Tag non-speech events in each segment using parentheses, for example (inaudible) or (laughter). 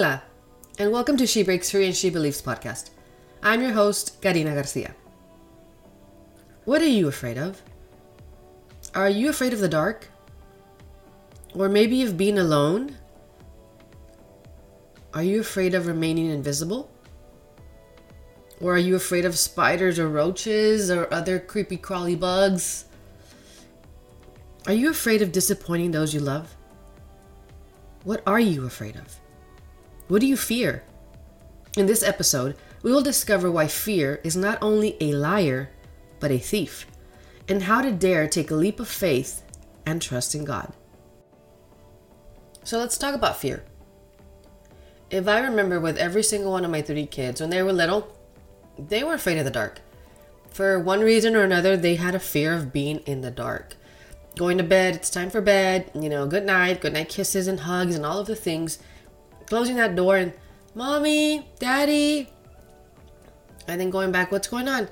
Hola, and welcome to She Breaks Free and She Believes podcast. I'm your host, Karina Garcia. What are you afraid of? Are you afraid of the dark? Or maybe of being alone? Are you afraid of remaining invisible? Or are you afraid of spiders or roaches or other creepy crawly bugs? Are you afraid of disappointing those you love? What are you afraid of? What do you fear? In this episode, we will discover why fear is not only a liar, but a thief, and how to dare take a leap of faith and trust in God. So let's talk about fear. If I remember with every single one of my three kids, when they were little, they were afraid of the dark. For one reason or another, they had a fear of being in the dark. Going to bed, it's time for bed, you know, good night, good night kisses and hugs and all of the things. Closing that door and, Mommy, Daddy. And then going back, what's going on?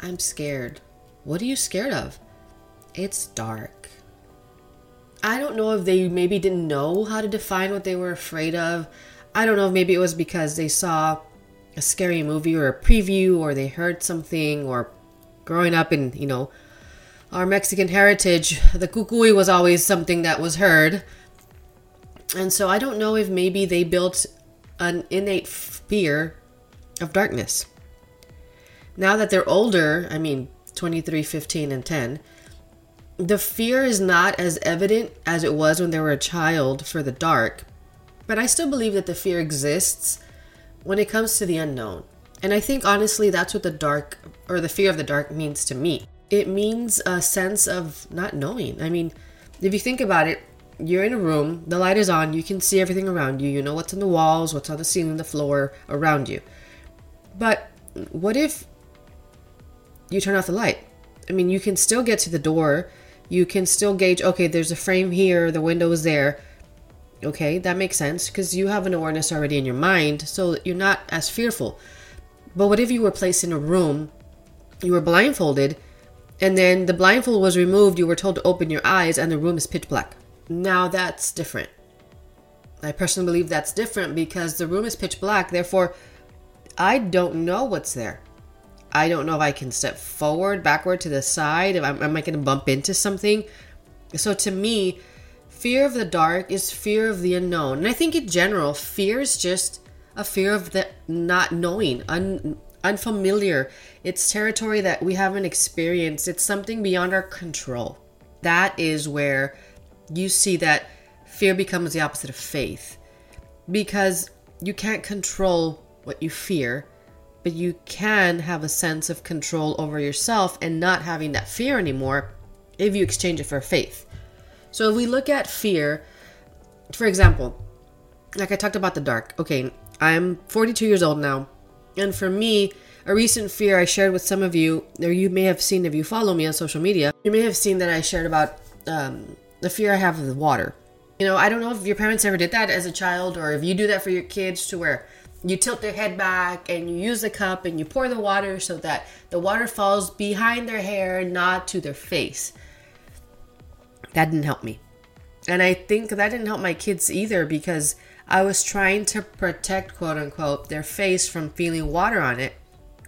I'm scared. What are you scared of? It's dark. I don't know if they maybe didn't know how to define what they were afraid of. I don't know if maybe it was because they saw a scary movie or a preview or they heard something or growing up in, you know, our Mexican heritage, the cucuy was always something that was heard. And so I don't know if maybe they built an innate fear of darkness. Now that they're older, I mean 23, 15 and 10, the fear is not as evident as it was when they were a child for the dark, but I still believe that the fear exists when it comes to the unknown. And I think honestly, that's what the dark or the fear of the dark means to me. It means a sense of not knowing. I mean, if you think about it, you're in a room, the light is on, you can see everything around you, you know what's on the walls, what's on the ceiling, the floor around you. But what if you turn off the light? I mean, you can still get to the door, you can still gauge, okay, there's a frame here, the window is there Okay, that makes sense because you have an awareness already in your mind, so you're not as fearful. But what if you were placed in a room, you were blindfolded, and then the blindfold was removed, you were told to open your eyes, and the room is pitch black? Now that's different. I personally believe that's different because the room is pitch black, therefore, I don't know what's there. I don't know if I can step forward, backward, to the side, if I'm, am I going to bump into something? So to me, fear of the dark is fear of the unknown. And I think in general, fear is just a fear of the not knowing, un, unfamiliar. It's territory that we haven't experienced. It's something beyond our control. That is where you see that fear becomes the opposite of faith. Because you can't control what you fear, but you can have a sense of control over yourself and not having that fear anymore if you exchange it for faith. So if we look at fear, for example, like I talked about the dark. Okay, I'm 42 years old now. And for me, a recent fear I shared with some of you, or you may have seen if you follow me on social media, you may have seen that I shared about um, the fear I have of the water. You know, I don't know if your parents ever did that as a child or if you do that for your kids to where you tilt their head back and you use the cup and you pour the water so that the water falls behind their hair, not to their face. That didn't help me. And I think that didn't help my kids either because I was trying to protect, quote unquote, their face from feeling water on it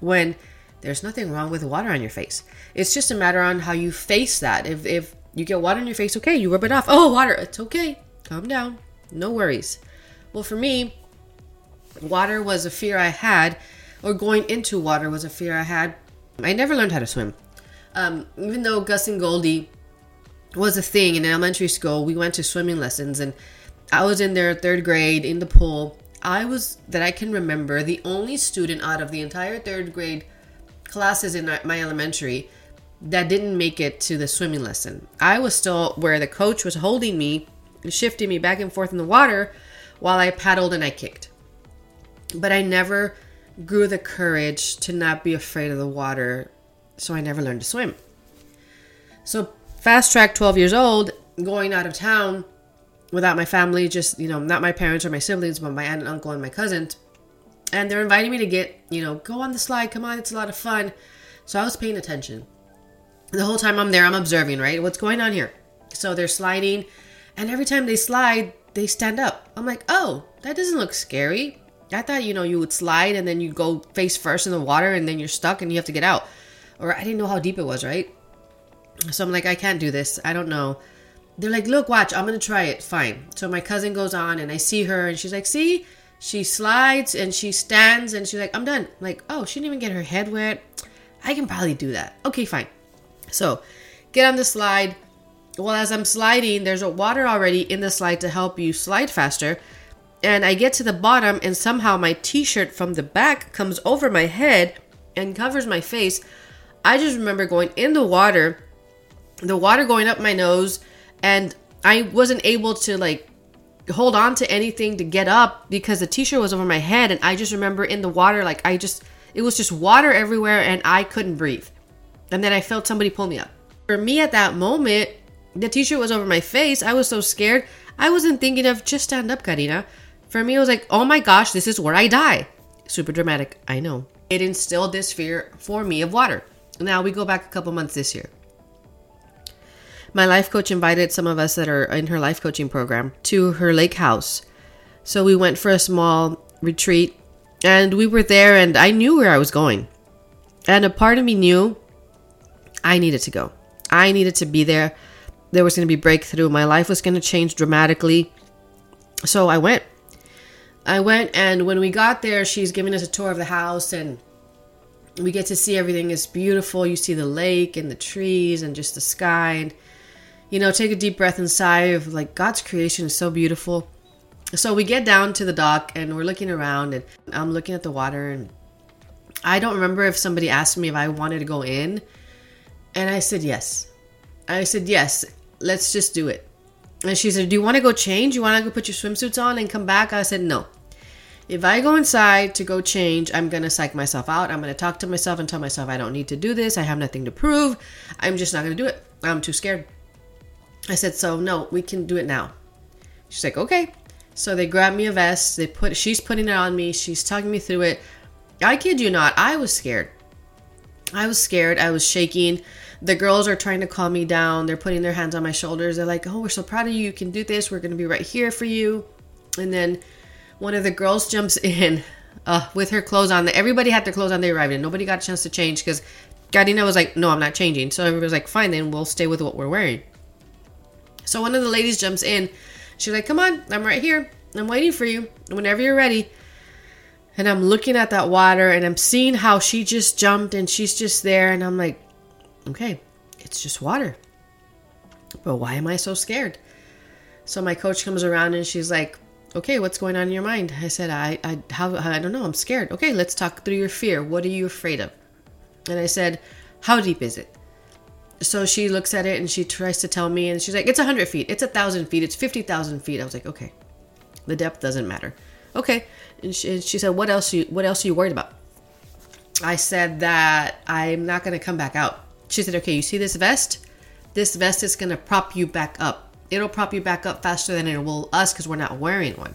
when there's nothing wrong with water on your face. It's just a matter on how you face that. If, if you get water in your face, okay, you rub it off. Oh, water, it's okay. Calm down. No worries. Well, for me, water was a fear I had, or going into water was a fear I had. I never learned how to swim. Um, even though Gus and Goldie was a thing in elementary school. We went to swimming lessons, and I was in there third grade in the pool. I was that I can remember the only student out of the entire third grade classes in my elementary that didn't make it to the swimming lesson. I was still where the coach was holding me, shifting me back and forth in the water while I paddled and I kicked. But I never grew the courage to not be afraid of the water, so I never learned to swim. So fast track 12 years old, going out of town without my family, just, you know, not my parents or my siblings, but my aunt and uncle and my cousins. And they're inviting me to get, you know, go on the slide, come on, it's a lot of fun. So I was paying attention. The whole time I'm there, I'm observing, right? What's going on here? So they're sliding, and every time they slide, they stand up. I'm like, oh, that doesn't look scary. I thought, you know, you would slide and then you go face first in the water and then you're stuck and you have to get out. Or I didn't know how deep it was, right? So I'm like, I can't do this. I don't know. They're like, look, watch, I'm gonna try it. Fine. So my cousin goes on and I see her and she's like, see? She slides and she stands and she's like, I'm done. I'm like, oh, she didn't even get her head wet. I can probably do that. Okay, fine. So get on the slide. Well, as I'm sliding, there's a water already in the slide to help you slide faster. And I get to the bottom, and somehow my t shirt from the back comes over my head and covers my face. I just remember going in the water, the water going up my nose, and I wasn't able to like hold on to anything to get up because the t-shirt was over my head and I just remember in the water like I just it was just water everywhere and I couldn't breathe. And then I felt somebody pull me up. For me at that moment, the t-shirt was over my face. I was so scared. I wasn't thinking of just stand up, Karina. For me, it was like, oh my gosh, this is where I die. Super dramatic, I know. It instilled this fear for me of water. Now we go back a couple months this year my life coach invited some of us that are in her life coaching program to her lake house. So we went for a small retreat and we were there and I knew where I was going. And a part of me knew I needed to go. I needed to be there. There was going to be breakthrough. My life was going to change dramatically. So I went. I went and when we got there, she's giving us a tour of the house and we get to see everything is beautiful. You see the lake and the trees and just the sky and you know, take a deep breath and sigh of like God's creation is so beautiful. So we get down to the dock and we're looking around and I'm looking at the water and I don't remember if somebody asked me if I wanted to go in and I said yes. I said yes, let's just do it. And she said, "Do you want to go change? You want to go put your swimsuits on and come back?" I said, "No. If I go inside to go change, I'm going to psych myself out. I'm going to talk to myself and tell myself I don't need to do this. I have nothing to prove. I'm just not going to do it. I'm too scared." I said, so no, we can do it now. She's like, okay. So they grab me a vest. They put, she's putting it on me. She's talking me through it. I kid you not, I was scared. I was scared. I was shaking. The girls are trying to calm me down. They're putting their hands on my shoulders. They're like, oh, we're so proud of you. You can do this. We're going to be right here for you. And then one of the girls jumps in uh, with her clothes on. Everybody had their clothes on. They arrived and nobody got a chance to change because Karina was like, no, I'm not changing. So everybody was like, fine, then we'll stay with what we're wearing. So one of the ladies jumps in. She's like, Come on, I'm right here. I'm waiting for you. Whenever you're ready. And I'm looking at that water and I'm seeing how she just jumped and she's just there. And I'm like, Okay, it's just water. But why am I so scared? So my coach comes around and she's like, Okay, what's going on in your mind? I said, I, I, how, I don't know. I'm scared. Okay, let's talk through your fear. What are you afraid of? And I said, How deep is it? so she looks at it and she tries to tell me and she's like it's 100 feet it's a thousand feet it's 50000 feet i was like okay the depth doesn't matter okay and she, and she said what else you what else are you worried about i said that i'm not going to come back out she said okay you see this vest this vest is going to prop you back up it'll prop you back up faster than it will us because we're not wearing one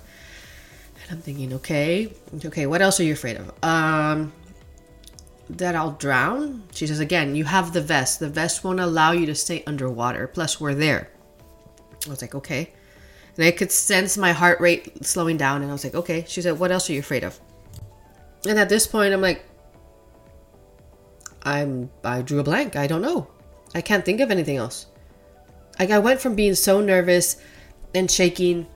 and i'm thinking okay okay what else are you afraid of um that I'll drown? She says, Again, you have the vest. The vest won't allow you to stay underwater. Plus, we're there. I was like, Okay. And I could sense my heart rate slowing down. And I was like, Okay. She said, What else are you afraid of? And at this point, I'm like, I'm, I drew a blank. I don't know. I can't think of anything else. Like, I went from being so nervous and shaking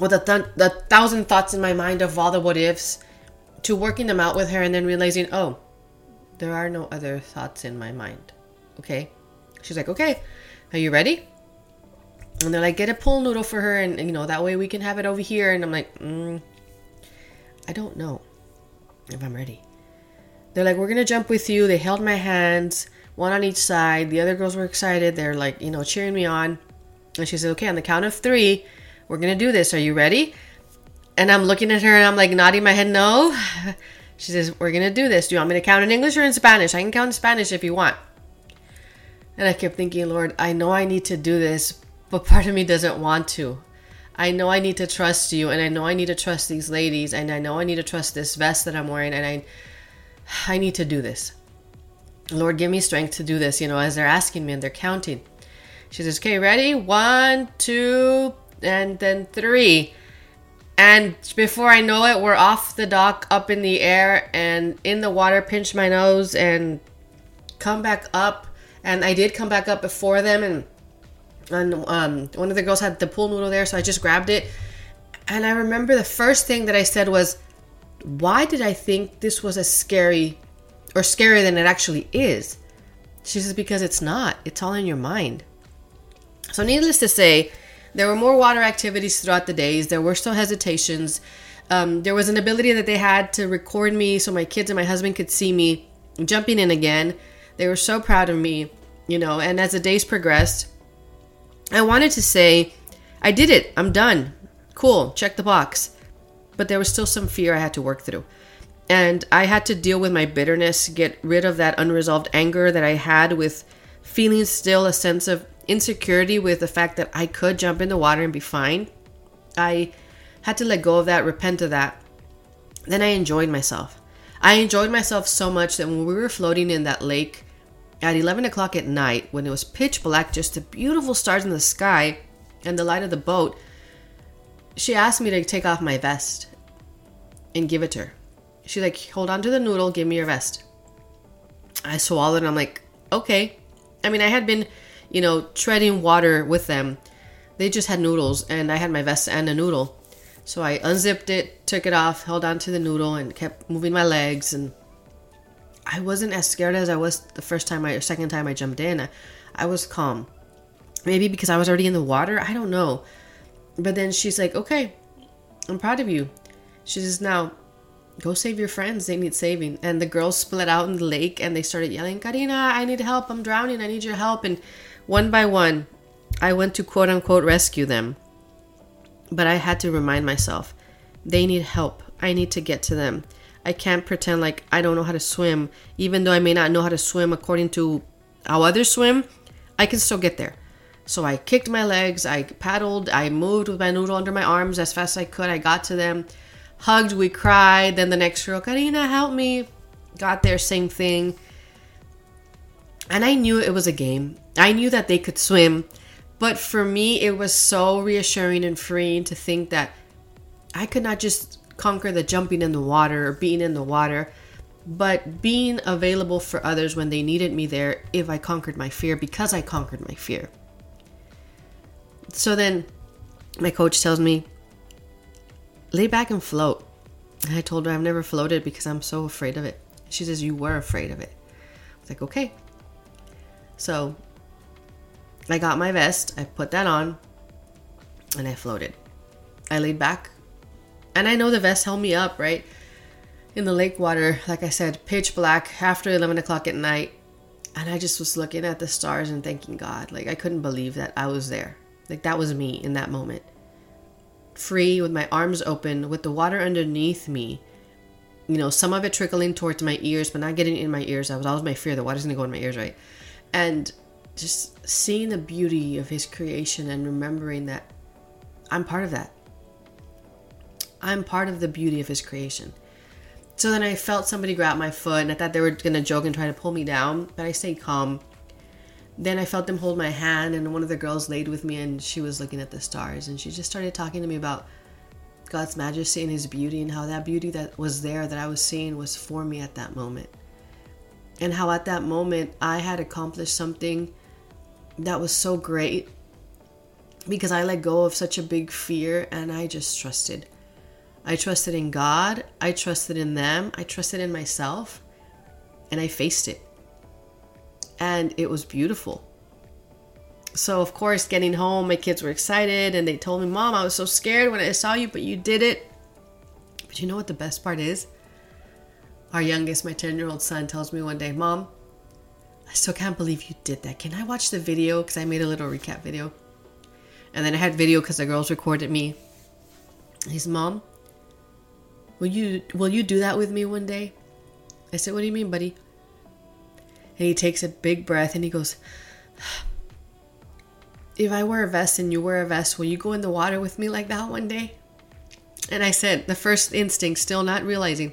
with a, th- thousand thoughts in my mind of all the what ifs to working them out with her and then realizing, oh, there are no other thoughts in my mind. Okay? She's like, okay, are you ready? And they're like, get a pool noodle for her, and you know, that way we can have it over here. And I'm like, mm, I don't know if I'm ready. They're like, we're gonna jump with you. They held my hands, one on each side. The other girls were excited. They're like, you know, cheering me on. And she said, okay, on the count of three, we're gonna do this. Are you ready? And I'm looking at her and I'm like nodding my head no. (laughs) She says, We're to do this. Do you want me to count in English or in Spanish? I can count in Spanish if you want. And I kept thinking, Lord, I know I need to do this, but part of me doesn't want to. I know I need to trust you, and I know I need to trust these ladies, and I know I need to trust this vest that I'm wearing, and I, I need to do this. Lord, give me strength to do this, you know, as they're asking me and they're counting. She says, Okay, ready? One, two, and then three. And before I know it, we're off the dock, up in the air, and in the water, pinch my nose and come back up. And I did come back up before them, and, and um, one of the girls had the pool noodle there, so I just grabbed it. And I remember the first thing that I said was, Why did I think this was as scary or scarier than it actually is? She says, Because it's not, it's all in your mind. So, needless to say, there were more water activities throughout the days. There were still hesitations. Um, there was an ability that they had to record me so my kids and my husband could see me jumping in again. They were so proud of me, you know. And as the days progressed, I wanted to say, I did it. I'm done. Cool. Check the box. But there was still some fear I had to work through. And I had to deal with my bitterness, get rid of that unresolved anger that I had with feeling still a sense of insecurity with the fact that I could jump in the water and be fine. I had to let go of that, repent of that. Then I enjoyed myself. I enjoyed myself so much that when we were floating in that lake at 11 o'clock at night, when it was pitch black, just the beautiful stars in the sky and the light of the boat, she asked me to take off my vest and give it to her. She's like, hold on to the noodle, give me your vest. I swallowed and I'm like, okay. I mean, I had been you know, treading water with them. They just had noodles, and I had my vest and a noodle. So I unzipped it, took it off, held on to the noodle, and kept moving my legs. And I wasn't as scared as I was the first time I, or second time I jumped in. I, I was calm. Maybe because I was already in the water. I don't know. But then she's like, okay, I'm proud of you. She says, now go save your friends. They need saving. And the girls split out in the lake and they started yelling, Karina, I need help. I'm drowning. I need your help. And one by one, I went to quote unquote rescue them. But I had to remind myself they need help. I need to get to them. I can't pretend like I don't know how to swim, even though I may not know how to swim according to how others swim. I can still get there. So I kicked my legs, I paddled, I moved with my noodle under my arms as fast as I could. I got to them, hugged, we cried. Then the next girl, Karina, help me. Got there, same thing. And I knew it was a game. I knew that they could swim, but for me, it was so reassuring and freeing to think that I could not just conquer the jumping in the water or being in the water, but being available for others when they needed me there if I conquered my fear because I conquered my fear. So then my coach tells me, lay back and float. And I told her I've never floated because I'm so afraid of it. She says, You were afraid of it. I was like, Okay. So I got my vest, I put that on, and I floated. I laid back, and I know the vest held me up, right? In the lake water, like I said, pitch black after 11 o'clock at night. And I just was looking at the stars and thanking God. Like, I couldn't believe that I was there. Like, that was me in that moment. Free, with my arms open, with the water underneath me. You know, some of it trickling towards my ears, but not getting in my ears. That was always my fear. The water's gonna go in my ears, right? And just seeing the beauty of his creation and remembering that I'm part of that. I'm part of the beauty of his creation. So then I felt somebody grab my foot and I thought they were going to joke and try to pull me down, but I stayed calm. Then I felt them hold my hand and one of the girls laid with me and she was looking at the stars and she just started talking to me about God's majesty and his beauty and how that beauty that was there that I was seeing was for me at that moment. And how at that moment I had accomplished something that was so great because I let go of such a big fear and I just trusted. I trusted in God, I trusted in them, I trusted in myself, and I faced it. And it was beautiful. So, of course, getting home, my kids were excited and they told me, Mom, I was so scared when I saw you, but you did it. But you know what the best part is? Our youngest, my 10 year old son, tells me one day, Mom, I still can't believe you did that. Can I watch the video? Because I made a little recap video. And then I had video because the girls recorded me. His mom, will you will you do that with me one day? I said, What do you mean, buddy? And he takes a big breath and he goes, If I wear a vest and you wear a vest, will you go in the water with me like that one day? And I said, the first instinct, still not realizing,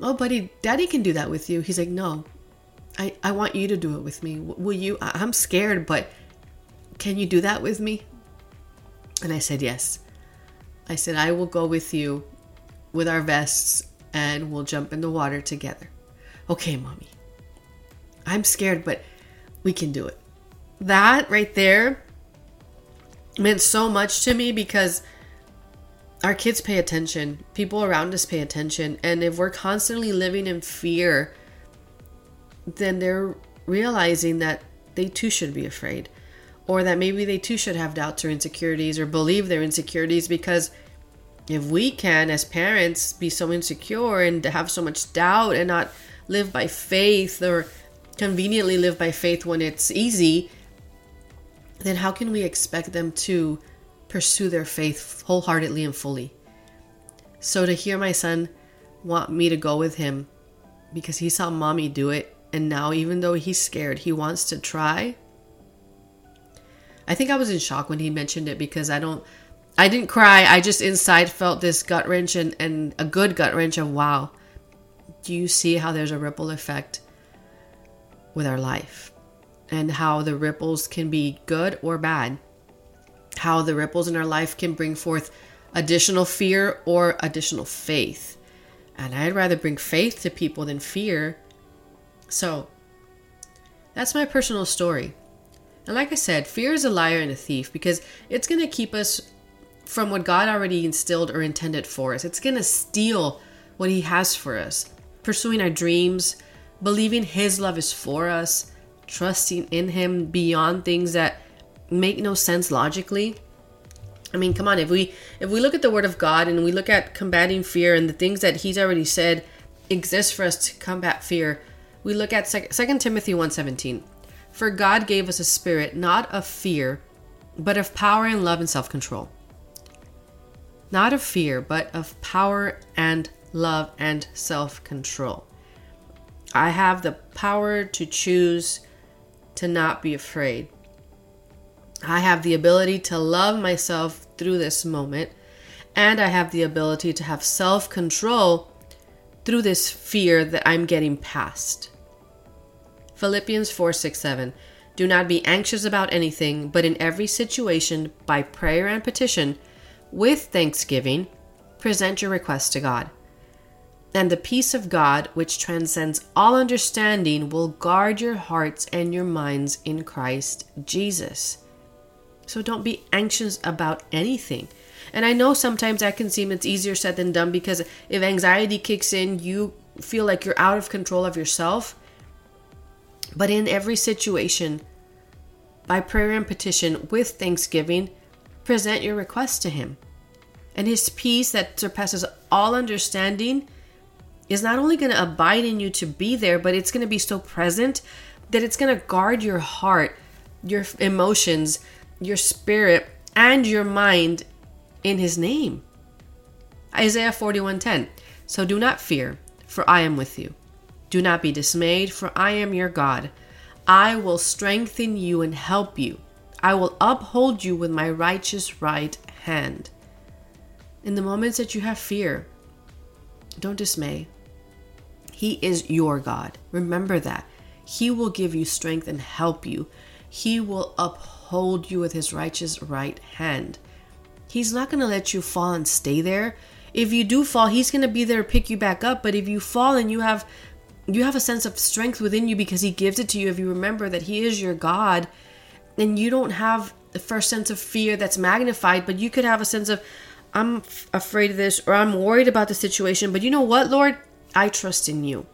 Oh, buddy, daddy can do that with you. He's like, No, I, I want you to do it with me. Will you? I'm scared, but can you do that with me? And I said, Yes. I said, I will go with you with our vests and we'll jump in the water together. Okay, mommy. I'm scared, but we can do it. That right there meant so much to me because our kids pay attention, people around us pay attention, and if we're constantly living in fear, then they're realizing that they too should be afraid, or that maybe they too should have doubts or insecurities or believe their insecurities because if we can, as parents, be so insecure and have so much doubt and not live by faith or conveniently live by faith when it's easy, then how can we expect them to pursue their faith wholeheartedly and fully? So to hear my son want me to go with him because he saw mommy do it, and now even though he's scared, he wants to try. I think I was in shock when he mentioned it because I don't I didn't cry. I just inside felt this gut wrench and, and a good gut wrench of wow. Do you see how there's a ripple effect with our life? And how the ripples can be good or bad. How the ripples in our life can bring forth additional fear or additional faith. And I'd rather bring faith to people than fear. So that's my personal story. And like I said, fear is a liar and a thief because it's going to keep us from what God already instilled or intended for us. It's going to steal what He has for us. Pursuing our dreams, believing His love is for us, trusting in Him beyond things that make no sense logically. I mean, come on, if we if we look at the word of God and we look at combating fear and the things that he's already said exist for us to combat fear, we look at 2 Timothy 1:17. For God gave us a spirit not of fear, but of power and love and self-control not of fear, but of power and love and self control. I have the power to choose to not be afraid. I have the ability to love myself through this moment, and I have the ability to have self control through this fear that I'm getting past. Philippians 4 6 7. Do not be anxious about anything, but in every situation, by prayer and petition, with thanksgiving, present your request to God. And the peace of God, which transcends all understanding, will guard your hearts and your minds in Christ Jesus. So don't be anxious about anything. And I know sometimes that can seem it's easier said than done because if anxiety kicks in, you feel like you're out of control of yourself. But in every situation, by prayer and petition with thanksgiving, present your request to Him. And His peace that surpasses all understanding is not only going to abide in you to be there, but it's going to be so present that it's going to guard your heart, your emotions, your spirit, and your mind in His name. Isaiah 41:10. So do not fear, for I am with you. Do not be dismayed, for I am your God. I will strengthen you and help you. I will uphold you with my righteous right hand. In the moments that you have fear, don't dismay. He is your God. Remember that. He will give you strength and help you. He will uphold you with his righteous right hand. He's not going to let you fall and stay there. If you do fall, he's going to be there to pick you back up, but if you fall and you have you have a sense of strength within you because he gives it to you if you remember that he is your God, and you don't have the first sense of fear that's magnified, but you could have a sense of, I'm f- afraid of this or I'm worried about the situation. But you know what, Lord? I trust in you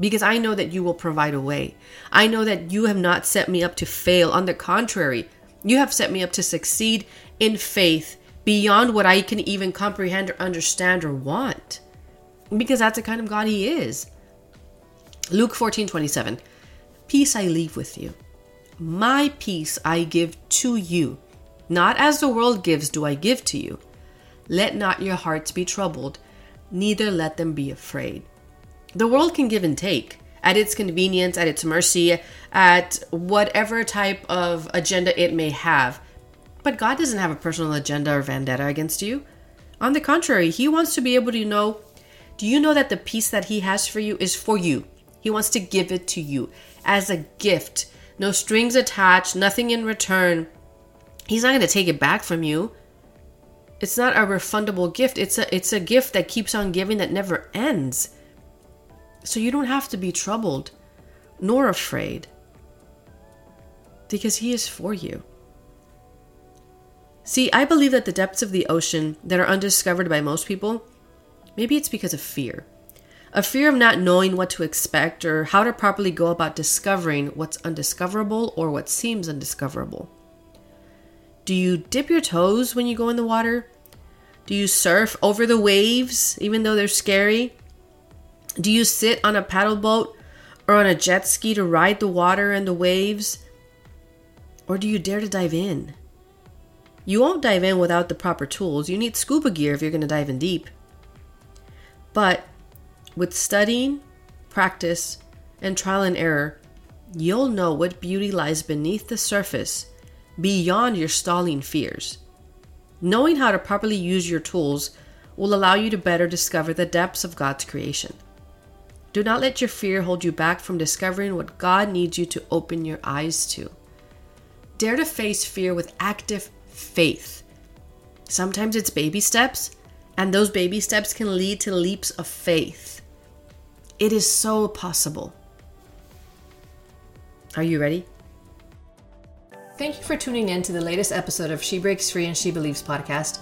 because I know that you will provide a way. I know that you have not set me up to fail. On the contrary, you have set me up to succeed in faith beyond what I can even comprehend or understand or want. Because that's the kind of God He is. Luke 14 27. Peace I leave with you. My peace I give to you. Not as the world gives, do I give to you. Let not your hearts be troubled, neither let them be afraid. The world can give and take at its convenience, at its mercy, at whatever type of agenda it may have. But God doesn't have a personal agenda or vendetta against you. On the contrary, He wants to be able to know do you know that the peace that He has for you is for you? He wants to give it to you as a gift no strings attached, nothing in return. He's not going to take it back from you. It's not a refundable gift. It's a it's a gift that keeps on giving that never ends. So you don't have to be troubled nor afraid because he is for you. See, I believe that the depths of the ocean that are undiscovered by most people, maybe it's because of fear. A fear of not knowing what to expect or how to properly go about discovering what's undiscoverable or what seems undiscoverable. Do you dip your toes when you go in the water? Do you surf over the waves even though they're scary? Do you sit on a paddle boat or on a jet ski to ride the water and the waves? Or do you dare to dive in? You won't dive in without the proper tools. You need scuba gear if you're going to dive in deep. But with studying, practice, and trial and error, you'll know what beauty lies beneath the surface beyond your stalling fears. Knowing how to properly use your tools will allow you to better discover the depths of God's creation. Do not let your fear hold you back from discovering what God needs you to open your eyes to. Dare to face fear with active faith. Sometimes it's baby steps, and those baby steps can lead to leaps of faith. It is so possible. Are you ready? Thank you for tuning in to the latest episode of She Breaks Free and She Believes podcast.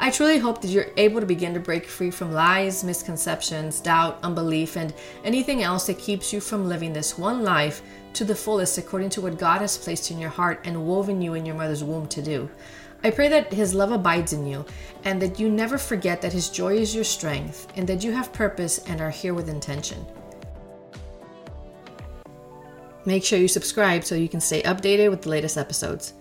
I truly hope that you're able to begin to break free from lies, misconceptions, doubt, unbelief, and anything else that keeps you from living this one life to the fullest according to what God has placed in your heart and woven you in your mother's womb to do. I pray that His love abides in you and that you never forget that His joy is your strength and that you have purpose and are here with intention. Make sure you subscribe so you can stay updated with the latest episodes.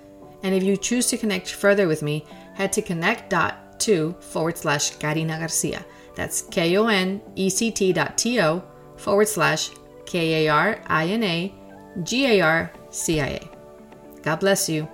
And if you choose to connect further with me, head to konect.to forward slash Karina Garcia. That's K O N E C T dot T O forward slash K A R I N A G A R C I A. God bless you